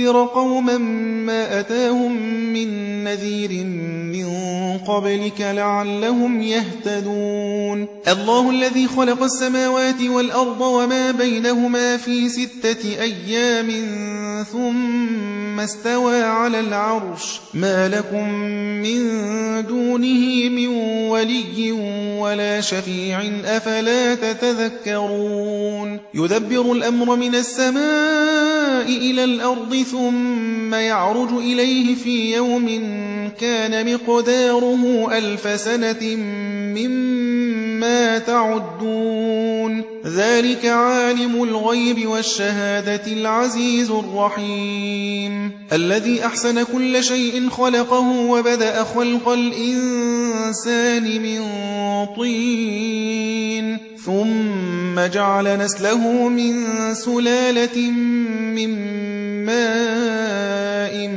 لتنذر قوما ما أتاهم من نذير من قبلك لعلهم يهتدون. الله الذي خلق السماوات والأرض وما بينهما في ستة أيام ثم استوى على العرش. ما لكم من دونه من ولي ولا شفيع أفلا تتذكرون؟ يدبر الأمر من السماء إلى الأرض ثم يعرج إليه في يوم كان مقداره ألف سنة مما تعدون. ذلك عالم الغيب والشهادة العزيز الرحيم. الذي أحسن كل شيء خلقه وبدأ خلق الإنسان من طين. ثم جعل نسله من سلالة من ماء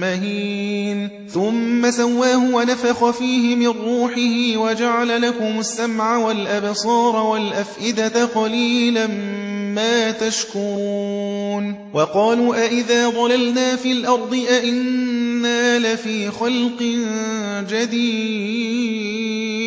مهين ثم سواه ونفخ فيه من روحه وجعل لكم السمع والأبصار والأفئدة قليلا ما تشكرون وقالوا أئذا ضللنا في الأرض أئنا لفي خلق جديد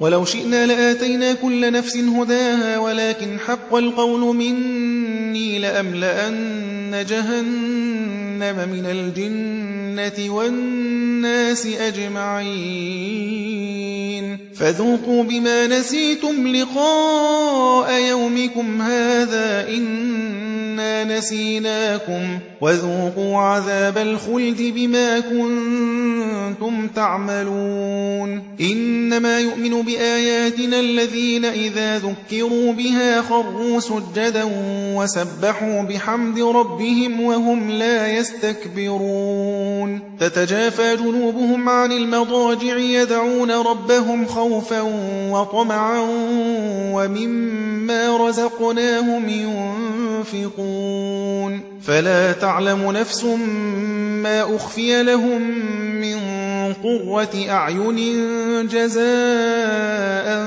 ولو شئنا لآتينا كل نفس هداها ولكن حق القول مني لأملأن جهنم من الجنة والناس أجمعين. فذوقوا بما نسيتم لقاء يومكم هذا إنا نسيناكم وذوقوا عذاب الخلد بما كنتم تعملون إنما يؤمن بآياتنا الذين إذا ذكروا بها خروا سجدا وسبحوا بحمد ربهم وهم لا يستكبرون تتجافى جنوبهم عن المضاجع يدعون ربهم خوفا وطمعا ومما رزقناهم ينفقون. فلا تعلم نفس ما أخفي لهم من قرة أعين جزاء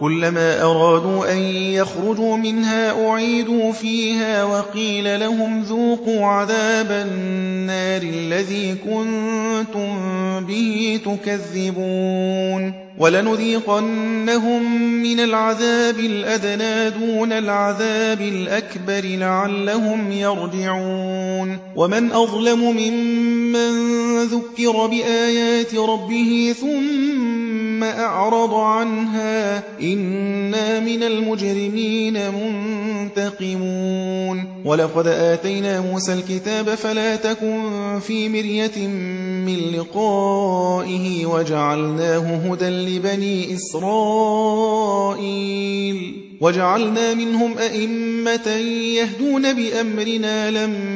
كلما أرادوا أن يخرجوا منها أعيدوا فيها وقيل لهم ذوقوا عذاب النار الذي كنتم به تكذبون ولنذيقنهم من العذاب الأدنى دون العذاب الأكبر لعلهم يرجعون ومن أظلم ممن ذكر بآيات ربه ثم أعرض عنها. إنا من المجرمين منتقمون. ولقد آتينا موسى الكتاب فلا تكن في مرية من لقائه وجعلناه هدى لبني إسرائيل. وجعلنا منهم أئمة يهدون بأمرنا لما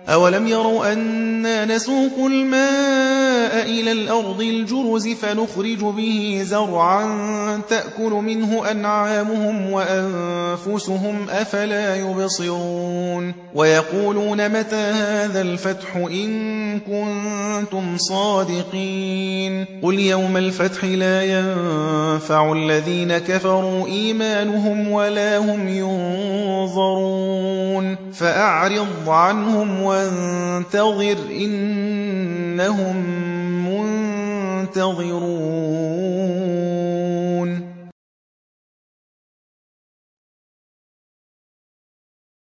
أولم يروا أنا نسوق الماء إلى الأرض الجرز فنخرج به زرعا تأكل منه أنعامهم وأنفسهم أفلا يبصرون ويقولون متى هذا الفتح إن كنتم صادقين قل يوم الفتح لا ينفع الذين كفروا إيمانهم ولا هم ينظرون فأعرض عنهم وانتظر إنهم منتظرون